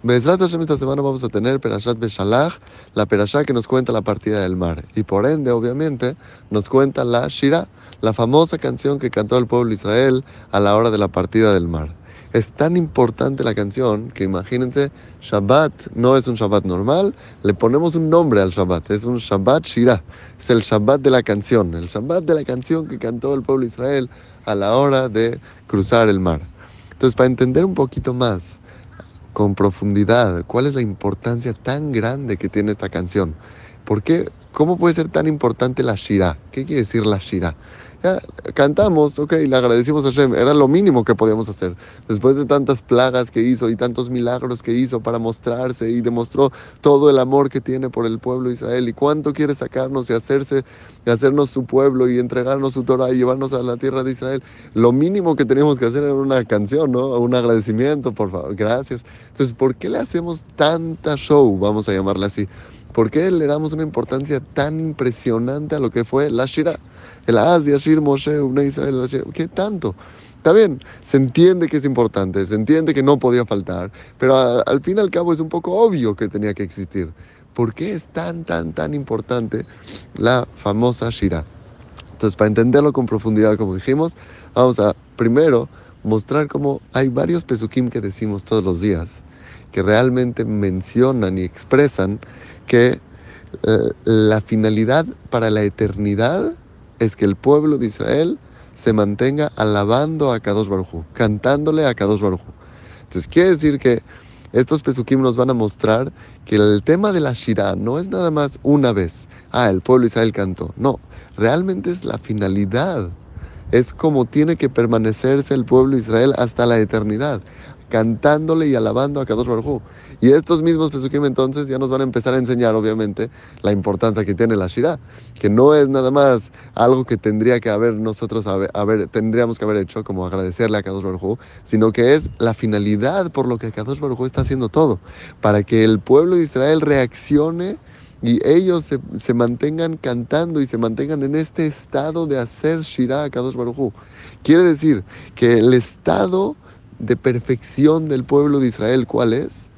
Bezrat Hashem esta semana vamos a tener Perashat Beshalach, la Perashat que nos cuenta la partida del mar. Y por ende, obviamente, nos cuenta la Shira, la famosa canción que cantó el pueblo de Israel a la hora de la partida del mar. Es tan importante la canción que imagínense, Shabbat no es un Shabbat normal, le ponemos un nombre al Shabbat, es un Shabbat Shira, es el Shabbat de la canción, el Shabbat de la canción que cantó el pueblo de Israel a la hora de cruzar el mar. Entonces, para entender un poquito más, con profundidad cuál es la importancia tan grande que tiene esta canción. ¿Por qué? ¿Cómo puede ser tan importante la Shira? ¿Qué quiere decir la Shira? Ya, cantamos, ok, le agradecimos a Hashem, era lo mínimo que podíamos hacer. Después de tantas plagas que hizo y tantos milagros que hizo para mostrarse y demostró todo el amor que tiene por el pueblo de Israel y cuánto quiere sacarnos y hacerse, y hacernos su pueblo y entregarnos su Torah y llevarnos a la tierra de Israel, lo mínimo que teníamos que hacer era una canción, ¿no? Un agradecimiento, por favor, gracias. Entonces, ¿por qué le hacemos tanta show, vamos a llamarla así? ¿Por qué le damos una importancia tan impresionante a lo que fue la Shira? El Az, Yashir, Moshe, una Israel, ¿qué tanto? Está bien, se entiende que es importante, se entiende que no podía faltar, pero al fin y al cabo es un poco obvio que tenía que existir. ¿Por qué es tan, tan, tan importante la famosa Shira? Entonces, para entenderlo con profundidad, como dijimos, vamos a primero mostrar cómo hay varios pesukim que decimos todos los días que realmente mencionan y expresan que eh, la finalidad para la eternidad es que el pueblo de Israel se mantenga alabando a Kadosh Baruj cantándole a Kadosh Baruj Entonces quiere decir que estos pesukim nos van a mostrar que el tema de la Shirah no es nada más una vez, ah, el pueblo de Israel cantó. No, realmente es la finalidad. Es como tiene que permanecerse el pueblo de Israel hasta la eternidad cantándole y alabando a Kadosh Baruj Y estos mismos Pesukim entonces ya nos van a empezar a enseñar, obviamente, la importancia que tiene la Shirah, que no es nada más algo que tendría que haber nosotros haber, tendríamos que haber hecho, como agradecerle a Kadosh Baruj sino que es la finalidad por lo que Kadosh Baruj está haciendo todo, para que el pueblo de Israel reaccione y ellos se, se, mantengan cantando y se mantengan en este estado de hacer Shirah a Kadosh Baruj Quiere decir que el estado de perfección del pueblo de Israel, ¿cuál es?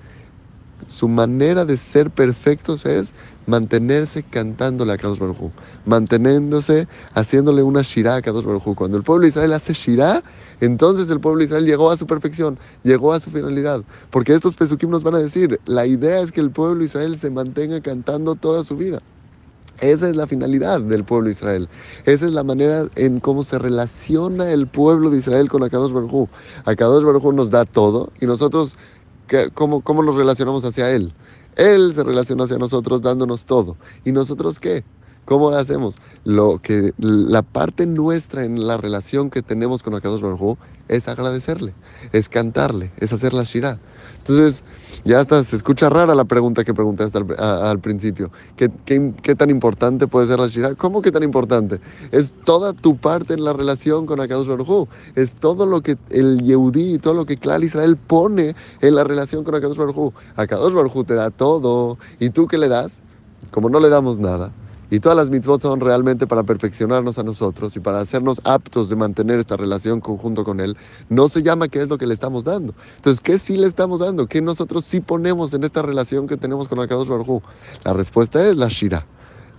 Su manera de ser perfectos es mantenerse cantándole a Kadosh Baruj manteniéndose, haciéndole una shirah a Kadosh Baruj Cuando el pueblo de Israel hace shirah, entonces el pueblo de Israel llegó a su perfección, llegó a su finalidad. Porque estos pesukim nos van a decir, la idea es que el pueblo de Israel se mantenga cantando toda su vida. Esa es la finalidad del pueblo de Israel. Esa es la manera en cómo se relaciona el pueblo de Israel con Akadosh Baruj Akadosh Baruj nos da todo y nosotros, ¿cómo, ¿cómo nos relacionamos hacia Él? Él se relaciona hacia nosotros dándonos todo. ¿Y nosotros qué? ¿Cómo lo hacemos? Lo que, la parte nuestra en la relación que tenemos con Akadosh Baruj es agradecerle, es cantarle, es hacer la shirah. Entonces, ya hasta se escucha rara la pregunta que preguntaste al, al principio. ¿Qué, ¿Qué, tan importante puede ser la shirah? ¿Cómo que tan importante? Es toda tu parte en la relación con Akadosh Baruj Es todo lo que el Yehudi, todo lo que Klal Israel pone en la relación con Akadosh Baruj Akadosh Baruj te da todo. ¿Y tú qué le das? Como no le damos nada y todas las mitzvot son realmente para perfeccionarnos a nosotros y para hacernos aptos de mantener esta relación conjunto con Él. No se llama qué es lo que le estamos dando. Entonces, ¿qué sí le estamos dando? ¿Qué nosotros sí ponemos en esta relación que tenemos con Akadosh Baruj La respuesta es la Shira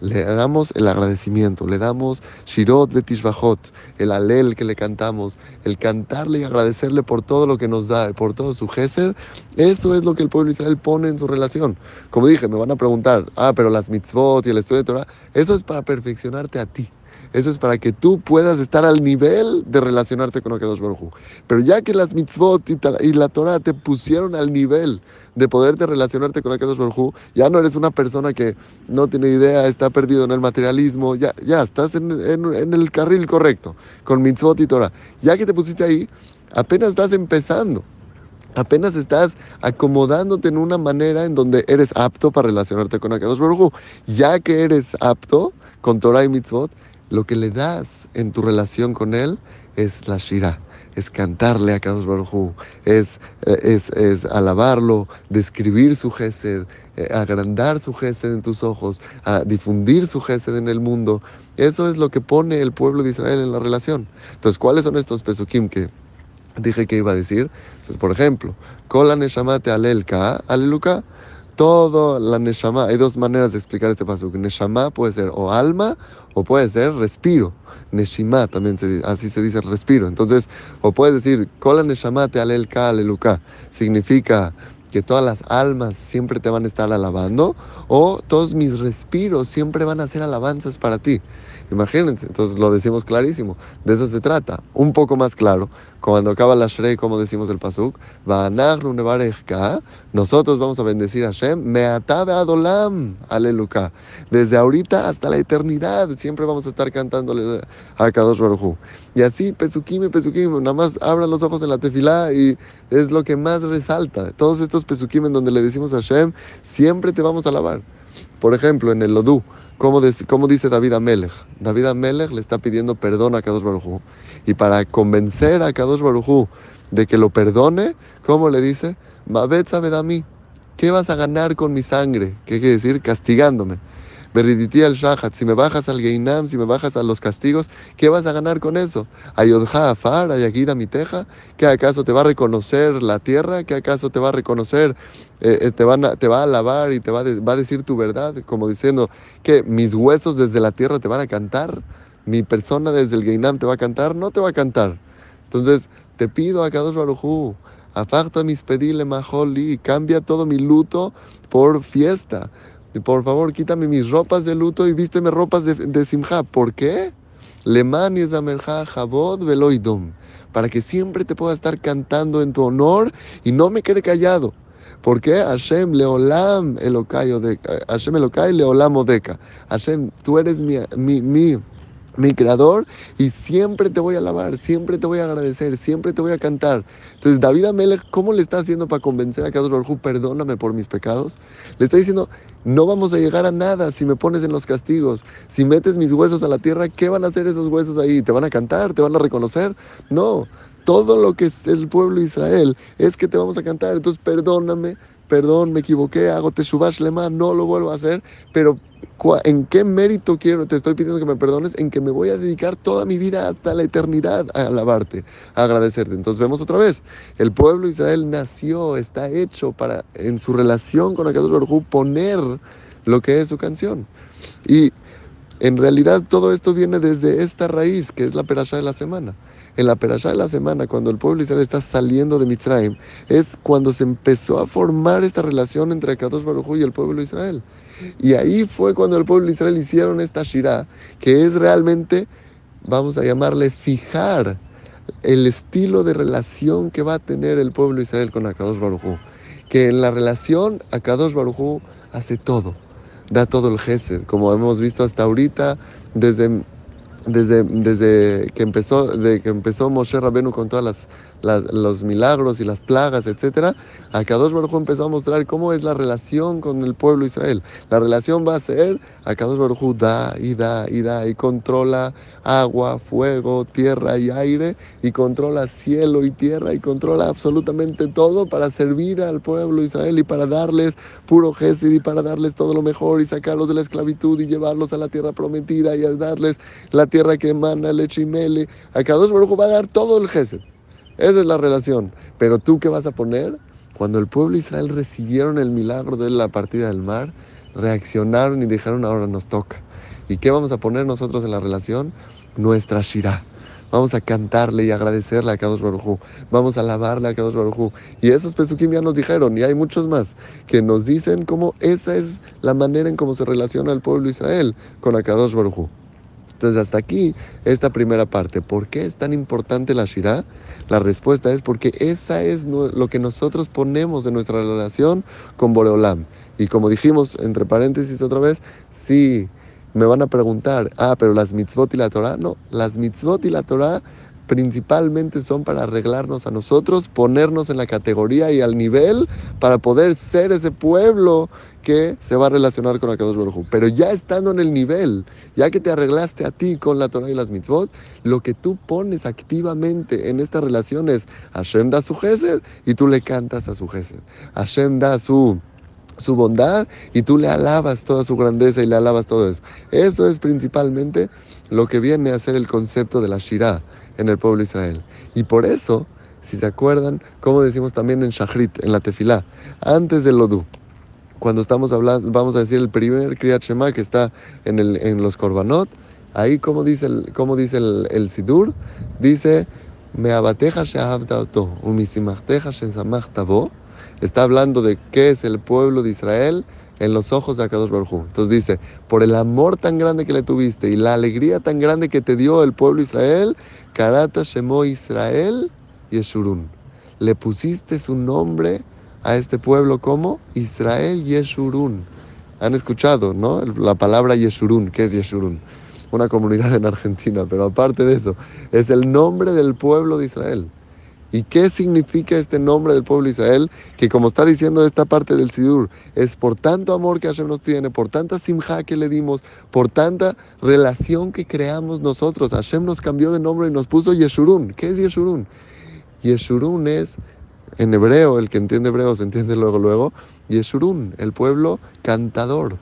le damos el agradecimiento, le damos Shirot Betishbahot, el alel que le cantamos, el cantarle y agradecerle por todo lo que nos da, por todo su gesed, eso es lo que el pueblo de Israel pone en su relación. Como dije, me van a preguntar, ah, pero las mitzvot y el estudio de Torah, eso es para perfeccionarte a ti. Eso es para que tú puedas estar al nivel de relacionarte con Akadosh Baruj Pero ya que las mitzvot y la Torah te pusieron al nivel de poderte relacionarte con Akadosh Baruj ya no eres una persona que no tiene idea, está perdido en el materialismo, ya, ya estás en, el carril correcto, con mitzvot y Torah. Ya que te pusiste ahí, apenas estás empezando. Apenas estás acomodándote en una manera en donde eres apto para relacionarte con Akadosh Baruj Ya que eres apto con Torah y mitzvot, lo que le das en tu relación con Él es la Shira, es cantarle a Kadosh Baruj es, eh, es, es, alabarlo, describir su gesed, eh, agrandar su gesed en tus ojos, a difundir su gesed en el mundo. Eso es lo que pone el pueblo de Israel en la relación. Entonces, ¿cuáles son estos pesukim que dije que iba a decir. Entonces, por ejemplo, Kola Neshama te alelka, aleluka. Todo la Neshama, hay dos maneras de explicar este paso. Neshama puede ser o alma o puede ser respiro. Neshima también se, así se dice respiro. Entonces, o puedes decir, Kola Neshama te alelka, aleluka. Significa que todas las almas siempre te van a estar alabando o todos mis respiros siempre van a ser alabanzas para ti. Imagínense, entonces lo decimos clarísimo. De eso se trata. Un poco más claro, cuando acaba la Shrei, como decimos el Pasuk, nosotros vamos a bendecir a Hashem, meatabe adolam, aleluya. Desde ahorita hasta la eternidad, siempre vamos a estar cantándole a Kadosh Baruj Y así, pesukim y pesukim, nada más abran los ojos en la tefilá y es lo que más resalta. Todos estos pesukim en donde le decimos a Hashem, siempre te vamos a alabar. Por ejemplo, en el Lodú, ¿Cómo, dice David Amelech? David Amelech le está pidiendo perdón a Kadosh Barujú. Y para convencer a Kadosh Barujú de que lo perdone, ¿cómo le dice? Mabet sabe mí. ¿Qué vas a ganar con mi sangre? ¿Qué quiere decir? Castigándome. Beriditi al Shahat, si me bajas al Geinam, si me bajas a los castigos, ¿qué vas a ganar con eso? Ayodja Afar, Ayagida Miteja, ¿qué acaso te va a reconocer la tierra? ¿Qué acaso te va a reconocer, eh, eh, te, van te va a alabar y te va a, va a decir tu verdad? Como diciendo que mis huesos desde la tierra te van a cantar, mi persona desde el Geinam te va a cantar, no te va a cantar. Entonces, te pido a Kadosh Barujú, aparta mis pedile majoli, cambia todo mi luto por fiesta por favor, quítame mis ropas de luto y vísteme ropas de, de simja. ¿Por qué? Leman y Jabod Veloidom. Para que siempre te pueda estar cantando en tu honor y no me quede callado. ¿Por qué? Hashem leolam elokai Hashem elokai leolam odeka. Hashem, tú eres mi, mi, mi mi creador, y siempre te voy a alabar, siempre te voy a agradecer, siempre te voy a cantar. Entonces, David Amelech, ¿cómo le está haciendo para convencer a Kadosh Baruj perdóname por mis pecados? Le está diciendo, no vamos a llegar a nada si me pones en los castigos. Si metes mis huesos a la tierra, ¿qué van a hacer esos huesos ahí? ¿Te van a cantar? ¿Te van a reconocer? No. Todo lo que es el pueblo de Israel es que te vamos a cantar. Entonces, perdóname, perdón, me equivoqué, hago teshuvash lema, no lo vuelvo a hacer, pero ¿en qué mérito quiero, te estoy pidiendo que me perdones? En que me voy a dedicar toda mi vida hasta la eternidad a alabarte, a agradecerte. Entonces vemos otra vez, el pueblo de Israel nació, está hecho para, en su relación con Akadosh Baruj poner lo que es su canción. Y en realidad todo esto viene desde esta raíz, que es la perashá de la semana. En la perashá de la semana, cuando el pueblo Israel está saliendo de Mitzrayim, es cuando se empezó a formar esta relación entre Akadosh Baruj y el pueblo Israel. Y ahí fue cuando el pueblo Israel hicieron esta shirah, que es realmente, vamos a llamarle, fijar el estilo de relación que va a tener el pueblo Israel con Akadosh Baruj Que en la relación, Akadosh Baruj hace todo da todo el gesed, como hemos visto hasta ahorita, desde desde, desde que empezó, de que empezó Moshe Rabenu con todas las, los milagros y las plagas, etc., a Kadosh Baruj empezó a mostrar cómo es la relación con el pueblo Israel. La relación va a ser, a Kadosh Baruj da y da y da y controla agua, fuego, tierra y aire y controla cielo y tierra y controla absolutamente todo para servir al pueblo Israel y para darles puro gesed y para darles todo lo mejor y sacarlos de la esclavitud y llevarlos a la tierra prometida y a darles la tierra que emana leche y mele. A Kadosh Baruj va a dar todo el gesed. Esa es la relación. Pero tú, ¿qué vas a poner? Cuando el pueblo de Israel recibieron el milagro de la partida del mar, reaccionaron y dijeron, ahora nos toca. ¿Y qué vamos a poner nosotros en la relación? Nuestra Shirah. Vamos a cantarle y agradecerle a Kadosh Baruj Vamos a alabarle a Kadosh Baruj Y esos pesukim ya nos dijeron, y hay muchos más, que nos dicen cómo esa es la manera en cómo se relaciona el pueblo de Israel con Akadosh Baruj entonces, hasta aquí esta primera parte. ¿Por qué es tan importante la Shirah? La respuesta es porque esa es lo que nosotros ponemos en nuestra relación con Boreolam. Y como dijimos, entre paréntesis otra vez, sí, me van a preguntar, ah, pero las mitzvot y la Torah, no, las mitzvot y la Torah principalmente son para arreglarnos a nosotros, ponernos en la categoría y al nivel para poder ser ese pueblo que se va a relacionar con Akadosh Baruj Pero ya estando en el nivel, ya que te arreglaste a ti con la Torah y las mitzvot, lo que tú pones activamente en esta relación es Hashem da su gesed y tú le cantas a su gesed. Hashem da su su bondad y tú le alabas toda su grandeza y le alabas todo eso. Eso es principalmente lo que viene a ser el concepto de la Shirah en el pueblo de Israel. Y por eso Si se acuerdan, como decimos también en Shachrit, en la tefilá, antes del Lodú, cuando estamos hablando, vamos a decir el primer Kriyat Shema que está en, el, en los Korbanot, ahí como dice el, como dice el, el Sidur, dice, me abateja está hablando de qué es el pueblo de Israel en los ojos de Akadosh Baruj Entonces dice, por el amor tan grande que le tuviste y la alegría tan grande que te dio el pueblo Israel, Karata Shemo Israel Yeshurun. Le pusiste su nombre a este pueblo como Israel Yeshurun. Han escuchado, ¿no? La palabra Yeshurun. ¿Qué es Yeshurun? Una comunidad en Argentina, pero aparte de eso, es el nombre del pueblo de Israel. ¿Y qué significa este nombre del pueblo de Israel? Que como está diciendo esta parte del Sidur, es por tanto amor que Hashem nos tiene, por tanta simja que le dimos, por tanta relación que creamos nosotros. Hashem nos cambió de nombre y nos puso Yeshurun. ¿Qué es Yeshurun? Yeshurun es, en hebreo, el que entiende hebreo se entiende luego, luego, Yeshurun, el pueblo cantador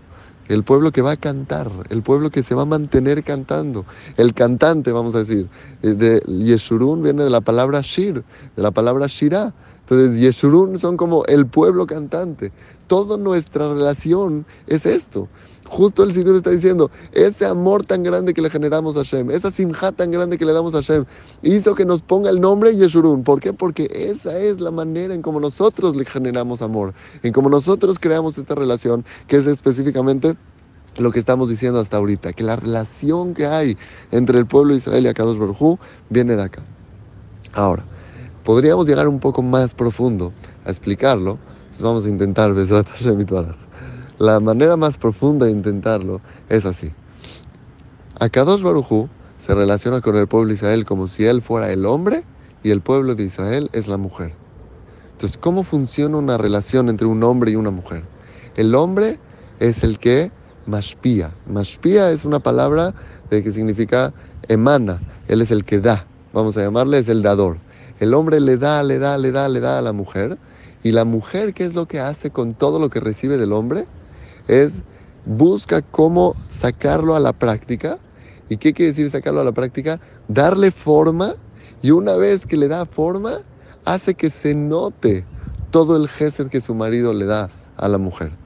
el pueblo que va a cantar, el pueblo que se va a mantener cantando, el cantante, vamos a decir. Eh, de Yeshurun viene de la palabra Shir, de la palabra Shirah. Entonces, Yeshurun son como el pueblo cantante. Toda nuestra relación es esto. Justo el Sidur está diciendo, ese amor tan grande que le generamos a Hashem, esa simja tan grande que le damos a Hashem, hizo que nos ponga el nombre Yeshurun. ¿Por qué? Porque esa es la manera en como nosotros le generamos amor, en como nosotros creamos esta relación, que es específicamente lo que estamos diciendo hasta ahorita, que la relación que hay entre el pueblo de Israel y Akadosh Baruj viene de acá. Ahora, podríamos llegar un poco más profundo a explicarlo, entonces vamos a intentar, la manera más profunda de intentarlo es así. Akadosh Baruj se relaciona con el pueblo de Israel como si él fuera el hombre y el pueblo de Israel es la mujer. Entonces, ¿cómo funciona una relación entre un hombre y una mujer? El hombre es el que mashpia. Mashpia es una palabra de que significa emana. Él es el que da. Vamos a llamarle, es el dador. El hombre le da, le da, le da, le da a la mujer. Y la mujer, ¿qué es lo que hace con todo lo que recibe del hombre? Es busca cómo sacarlo a la práctica. ¿Y qué quiere decir sacarlo a la práctica? Darle forma. Y una vez que le da forma, hace que se note todo el gesed que su marido le da a la mujer.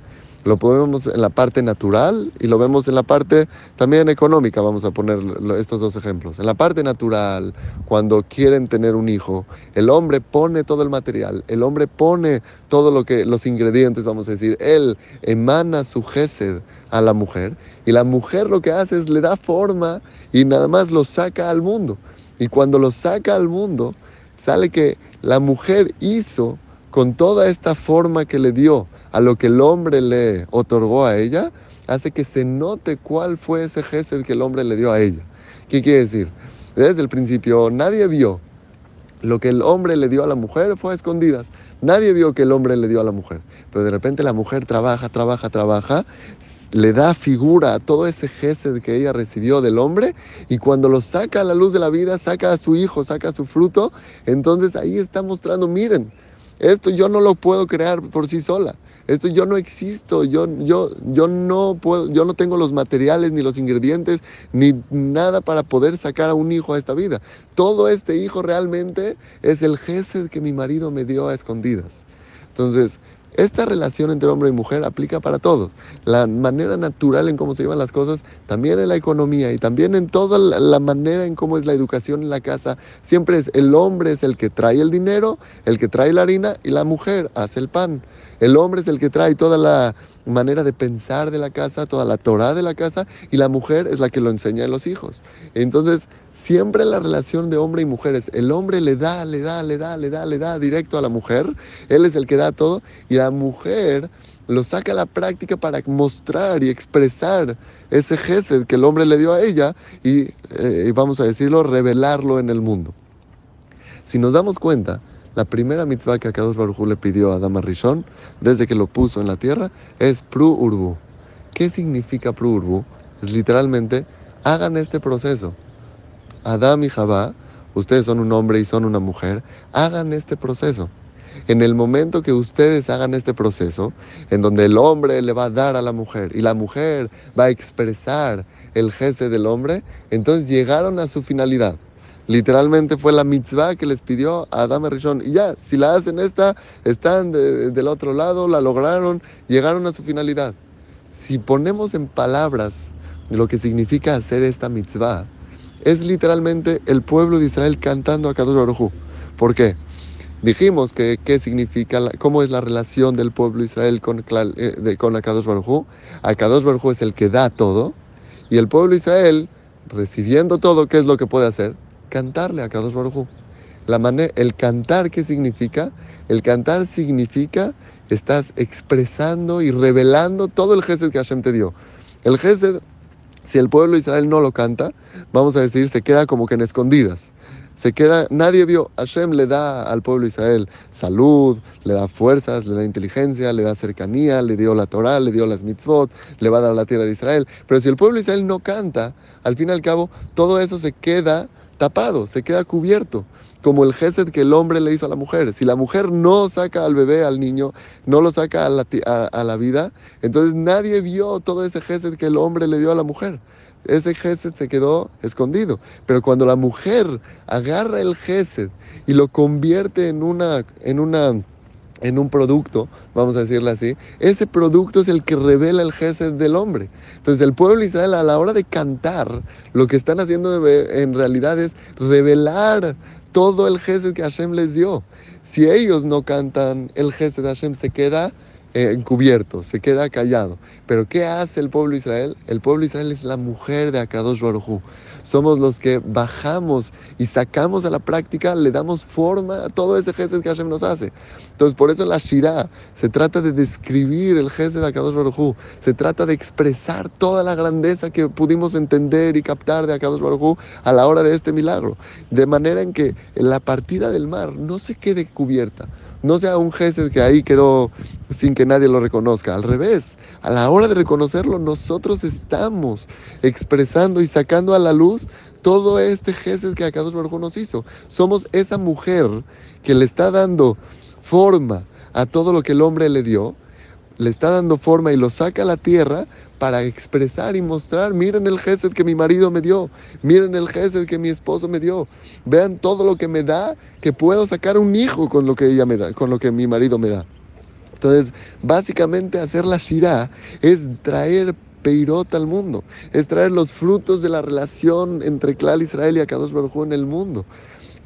Lo podemos en la parte natural y lo vemos en la parte también económica, vamos a poner estos dos ejemplos. En la parte natural, cuando quieren tener un hijo, el hombre pone todo el material, el hombre pone todo lo que los ingredientes, vamos a decir, él emana su gesed a la mujer y la mujer lo que hace es le da forma y nada más lo saca al mundo. Y cuando lo saca al mundo, sale que la mujer hizo con toda esta forma que le dio a lo que el hombre le otorgó a ella, hace que se note cuál fue ese gesed que el hombre le dio a ella. ¿Qué quiere decir? Desde el principio nadie vio lo que el hombre le dio a la mujer fue a escondidas. Nadie vio que el hombre le dio a la mujer. Pero de repente la mujer trabaja, trabaja, trabaja, le da figura a todo ese gesed que ella recibió del hombre y cuando lo saca a la luz de la vida, saca a su hijo, saca a su fruto, entonces ahí está mostrando, miren, esto yo no lo puedo crear por sí sola. Esto yo no existo, yo, yo, yo, no puedo, yo no tengo los materiales, ni los ingredientes, ni nada para poder sacar a un hijo a esta vida. Todo este hijo realmente es el gesed que mi marido me dio a escondidas. Entonces, esta relación entre hombre y mujer aplica para todos. La manera natural en cómo se llevan las cosas, también en la economía y también en toda la manera en cómo es la educación en la casa. Siempre es el hombre es el que trae el dinero, el que trae la harina y la mujer hace el pan. El hombre es el que trae toda la manera de pensar de la casa, toda la Torah de la casa, y la mujer es la que lo enseña a los hijos. Entonces, siempre la relación de hombre y mujer es, el hombre le da, le da, le da, le da, le da directo a la mujer, él es el que da todo, y la mujer lo saca a la práctica para mostrar y expresar ese gesed que el hombre le dio a ella y, eh, vamos a decirlo, revelarlo en el mundo. Si nos damos cuenta, la primera mitzvah que Akadosh Baruj le pidió a Adama Rishon, desde que lo puso en la tierra, es Pru Urbu. ¿Qué significa Pru Urbu? Es literalmente, hagan este proceso. Adam y Jabá, ustedes son un hombre y son una mujer, hagan este proceso. En el momento que ustedes hagan este proceso, en donde el hombre le va a dar a la mujer y la mujer va a expresar el jefe del hombre, entonces llegaron a su finalidad. Literalmente fue la mitzvah que les pidió a Adam Rishon. Y ya, si la hacen esta, están del otro lado, la lograron, llegaron a su finalidad. Si ponemos en palabras lo que significa hacer esta mitzvah, es literalmente el pueblo de Israel cantando a Kadosh Baruj ¿Por qué? Dijimos que qué significa, cómo es la relación del pueblo de Israel con, eh, de, con Akadosh Baruj Akadosh Baruj es el que da todo y el pueblo de Israel, recibiendo todo, ¿qué es lo que puede hacer? Cantarle a Akadosh Baruj La el cantar, ¿qué significa? El cantar significa estás expresando y revelando todo el gesed que Hashem te dio. El gesed, si el pueblo de Israel no lo canta, vamos a decir, se queda como que en escondidas se queda, nadie vio, Hashem le da al pueblo de Israel salud, le da fuerzas, le da inteligencia, le da cercanía, le dio la Torah, le dio las mitzvot, le va a dar la tierra de Israel. Pero si el pueblo de Israel no canta, al fin y al cabo, todo eso se queda tapado, se queda cubierto, como el gesed que el hombre le hizo a la mujer. Si la mujer no saca al bebé, al niño, no lo saca a la, a la vida, entonces nadie vio todo ese gesed que el hombre le dio a la mujer ese gesed se quedó escondido. Pero cuando la mujer agarra el gesed y lo convierte en una, en una en un producto, vamos a decirle así, ese producto es el que revela el gesed del hombre. Entonces el pueblo de Israel a la hora de cantar, lo que están haciendo en realidad es revelar todo el gesed que Hashem les dio. Si ellos no cantan, el gesed de Hashem se queda encubierto, se queda callado. Pero ¿qué hace el pueblo Israel? El pueblo Israel es la mujer de Akadosh Baruj Somos los que bajamos y sacamos a la práctica, le damos forma a todo ese gesed que Hashem nos hace. Entonces, por eso la Shirah se trata de describir el gesed de Akadosh Baruj Se trata de expresar toda la grandeza que pudimos entender y captar de Akadosh Baruj a la hora de este milagro. De manera en que la partida del mar no se quede cubierta no sea un Gesed que ahí quedó sin que nadie lo reconozca. Al revés, a la hora de reconocerlo, nosotros estamos expresando y sacando a la luz todo este Gesed que Akadosh Baruj nos hizo. Somos esa mujer que le está dando forma a todo lo que el hombre le dio, le está dando forma y lo saca a la tierra para expresar y mostrar, miren el gesed que mi marido me dio, miren el gesed que mi esposo me dio, vean todo lo que me da, que puedo sacar un hijo con lo que ella me da, con lo que mi marido me da. Entonces, básicamente hacer la shirah es traer peirot al mundo, es traer los frutos de la relación entre Clal Israel y Akadosh Baruj en el mundo.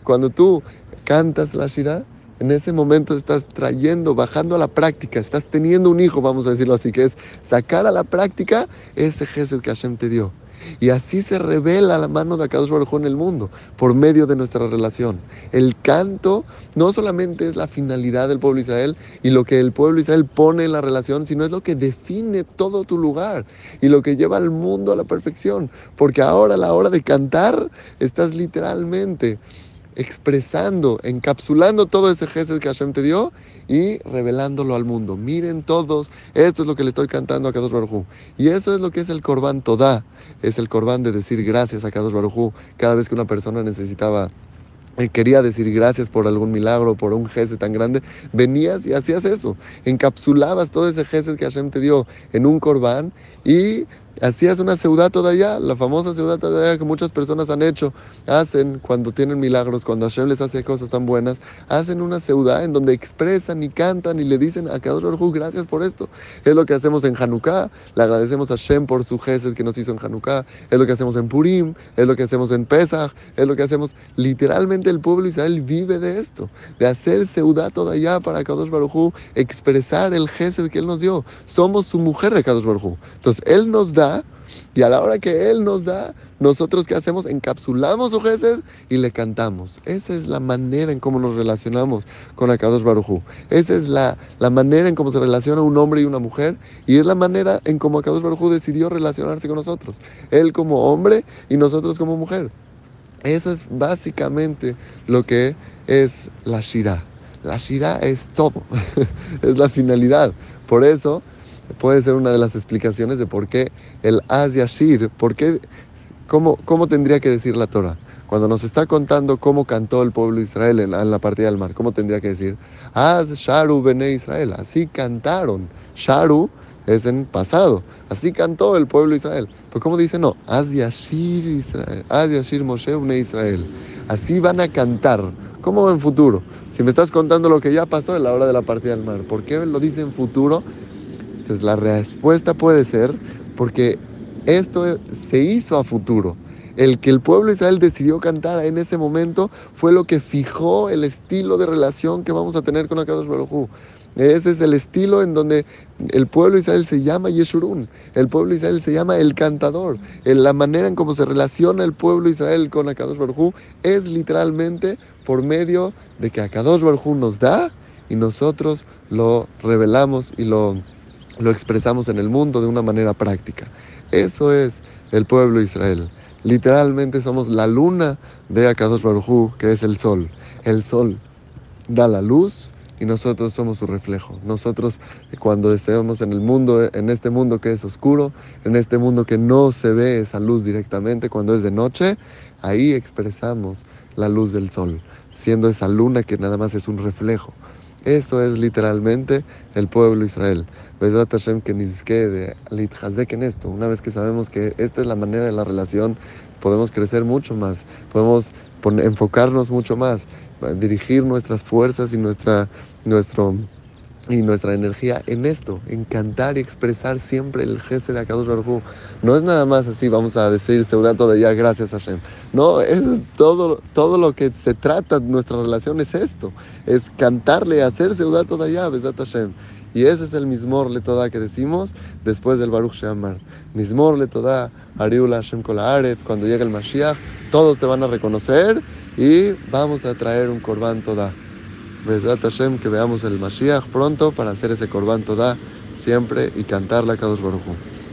Cuando tú cantas la shirah, en ese momento estás trayendo, bajando a la práctica, estás teniendo un hijo, vamos a decirlo así, que es sacar a la práctica ese Gesed que Hashem te dio. Y así se revela la mano de Akadosh Baruj en el mundo, por medio de nuestra relación. El canto no solamente es la finalidad del pueblo Israel y lo que el pueblo Israel pone en la relación, sino es lo que define todo tu lugar y lo que lleva al mundo a la perfección. Porque ahora a la hora de cantar, estás literalmente expresando, encapsulando todo ese Gesed que Hashem te dio y revelándolo al mundo. Miren todos, esto es lo que le estoy cantando a Kadosh Baruj Y eso es lo que es el Corban Todá, es el Corban de decir gracias a Kadosh Baruj cada vez que una persona necesitaba eh, quería decir gracias por algún milagro, por un Gesed tan grande, venías y hacías eso, encapsulabas todo ese Gesed que Hashem te dio en un Corban y Hacías una ciudad allá, la famosa ciudad allá que muchas personas han hecho, hacen cuando tienen milagros, cuando Hashem les hace cosas tan buenas, hacen una ciudad en donde expresan y cantan y le dicen a Kadosh Baruj gracias por esto. Es lo que hacemos en Hanukkah, le agradecemos a Hashem por su gesed que nos hizo en Hanukkah, es lo que hacemos en Purim, es lo que hacemos en Pesach, es lo que hacemos, literalmente el pueblo de Israel vive de esto, de hacer ciudad allá para Kadosh Baruj expresar el gesed que Él nos dio. Somos su mujer de Kadosh Baruj Entonces Él nos da y a la hora que Él nos da, nosotros qué hacemos? Encapsulamos su Gesed y le cantamos. Esa es la manera en cómo nos relacionamos con Akadosh Barujú. Esa es la, la, manera en cómo se relaciona un hombre y una mujer. Y es la manera en cómo Akadosh Barujú decidió relacionarse con nosotros. Él como hombre y nosotros como mujer. Eso es básicamente lo que es la Shirah. La Shirah es todo, es la finalidad. Por eso puede ser una de las explicaciones de por qué el Az Yashir, por qué, cómo, cómo tendría que decir la Torah. Cuando nos está contando cómo cantó el pueblo de Israel en, la partida del mar, ¿cómo tendría que decir? Az Sharu Bene Israel. Así cantaron. Sharu es en pasado. Así cantó el pueblo de Israel. Pero como dice, no, Az Yashir Israel, Az Yashir Moshe Israel. Así van a cantar. ¿Cómo en futuro? Si me estás contando lo que ya pasó en la hora de la partida del mar, ¿por qué lo dice en futuro? Entonces la respuesta puede ser porque esto se hizo a futuro. El que el pueblo Israel decidió cantar en ese momento fue lo que fijó el estilo de relación que vamos a tener con Akadosh Baruj ese es el estilo en donde el pueblo Israel se llama Yeshurun, el pueblo Israel se llama el cantador. En la manera en cómo se relaciona el pueblo Israel con Akadosh Baruj es literalmente por medio de que Akadosh Baruj nos da y nosotros lo revelamos y lo, lo expresamos en el mundo de una manera práctica. Eso es el pueblo de Israel. Literalmente somos la luna de Akadosh Baruj que es el sol. El sol da la luz y nosotros somos su reflejo. Nosotros cuando deseamos en el mundo, en este mundo que es oscuro, en este mundo que no se ve esa luz directamente cuando es de noche, ahí expresamos la luz del sol, siendo esa luna que nada más es un reflejo. Eso es literalmente el pueblo Israel. Hashem que de litjazek en esto. Una vez que sabemos que esta es la manera de la relación, podemos crecer mucho más, podemos enfocarnos mucho más, dirigir nuestras fuerzas y nuestra, nuestro, y nuestra energía en esto, en cantar y expresar siempre el jefe de Akadosh Baruj No es nada más así, vamos a decir Seudato de ya, gracias a Hashem. No, eso es todo, todo lo que se trata, nuestra relación es esto, es cantarle, hacer Seudato de allá, Besat Hashem. Y ese es el Mismor le toda que decimos después del Baruch Shamar. Mismor le toda, Ariula Hashem Aretz, cuando llegue el Mashiach, todos te van a reconocer y vamos a traer un Korban toda. Besrat Hashem, que veamos el Mashiach pronto para hacer ese Korban toda siempre y cantar la Kadosh Baruch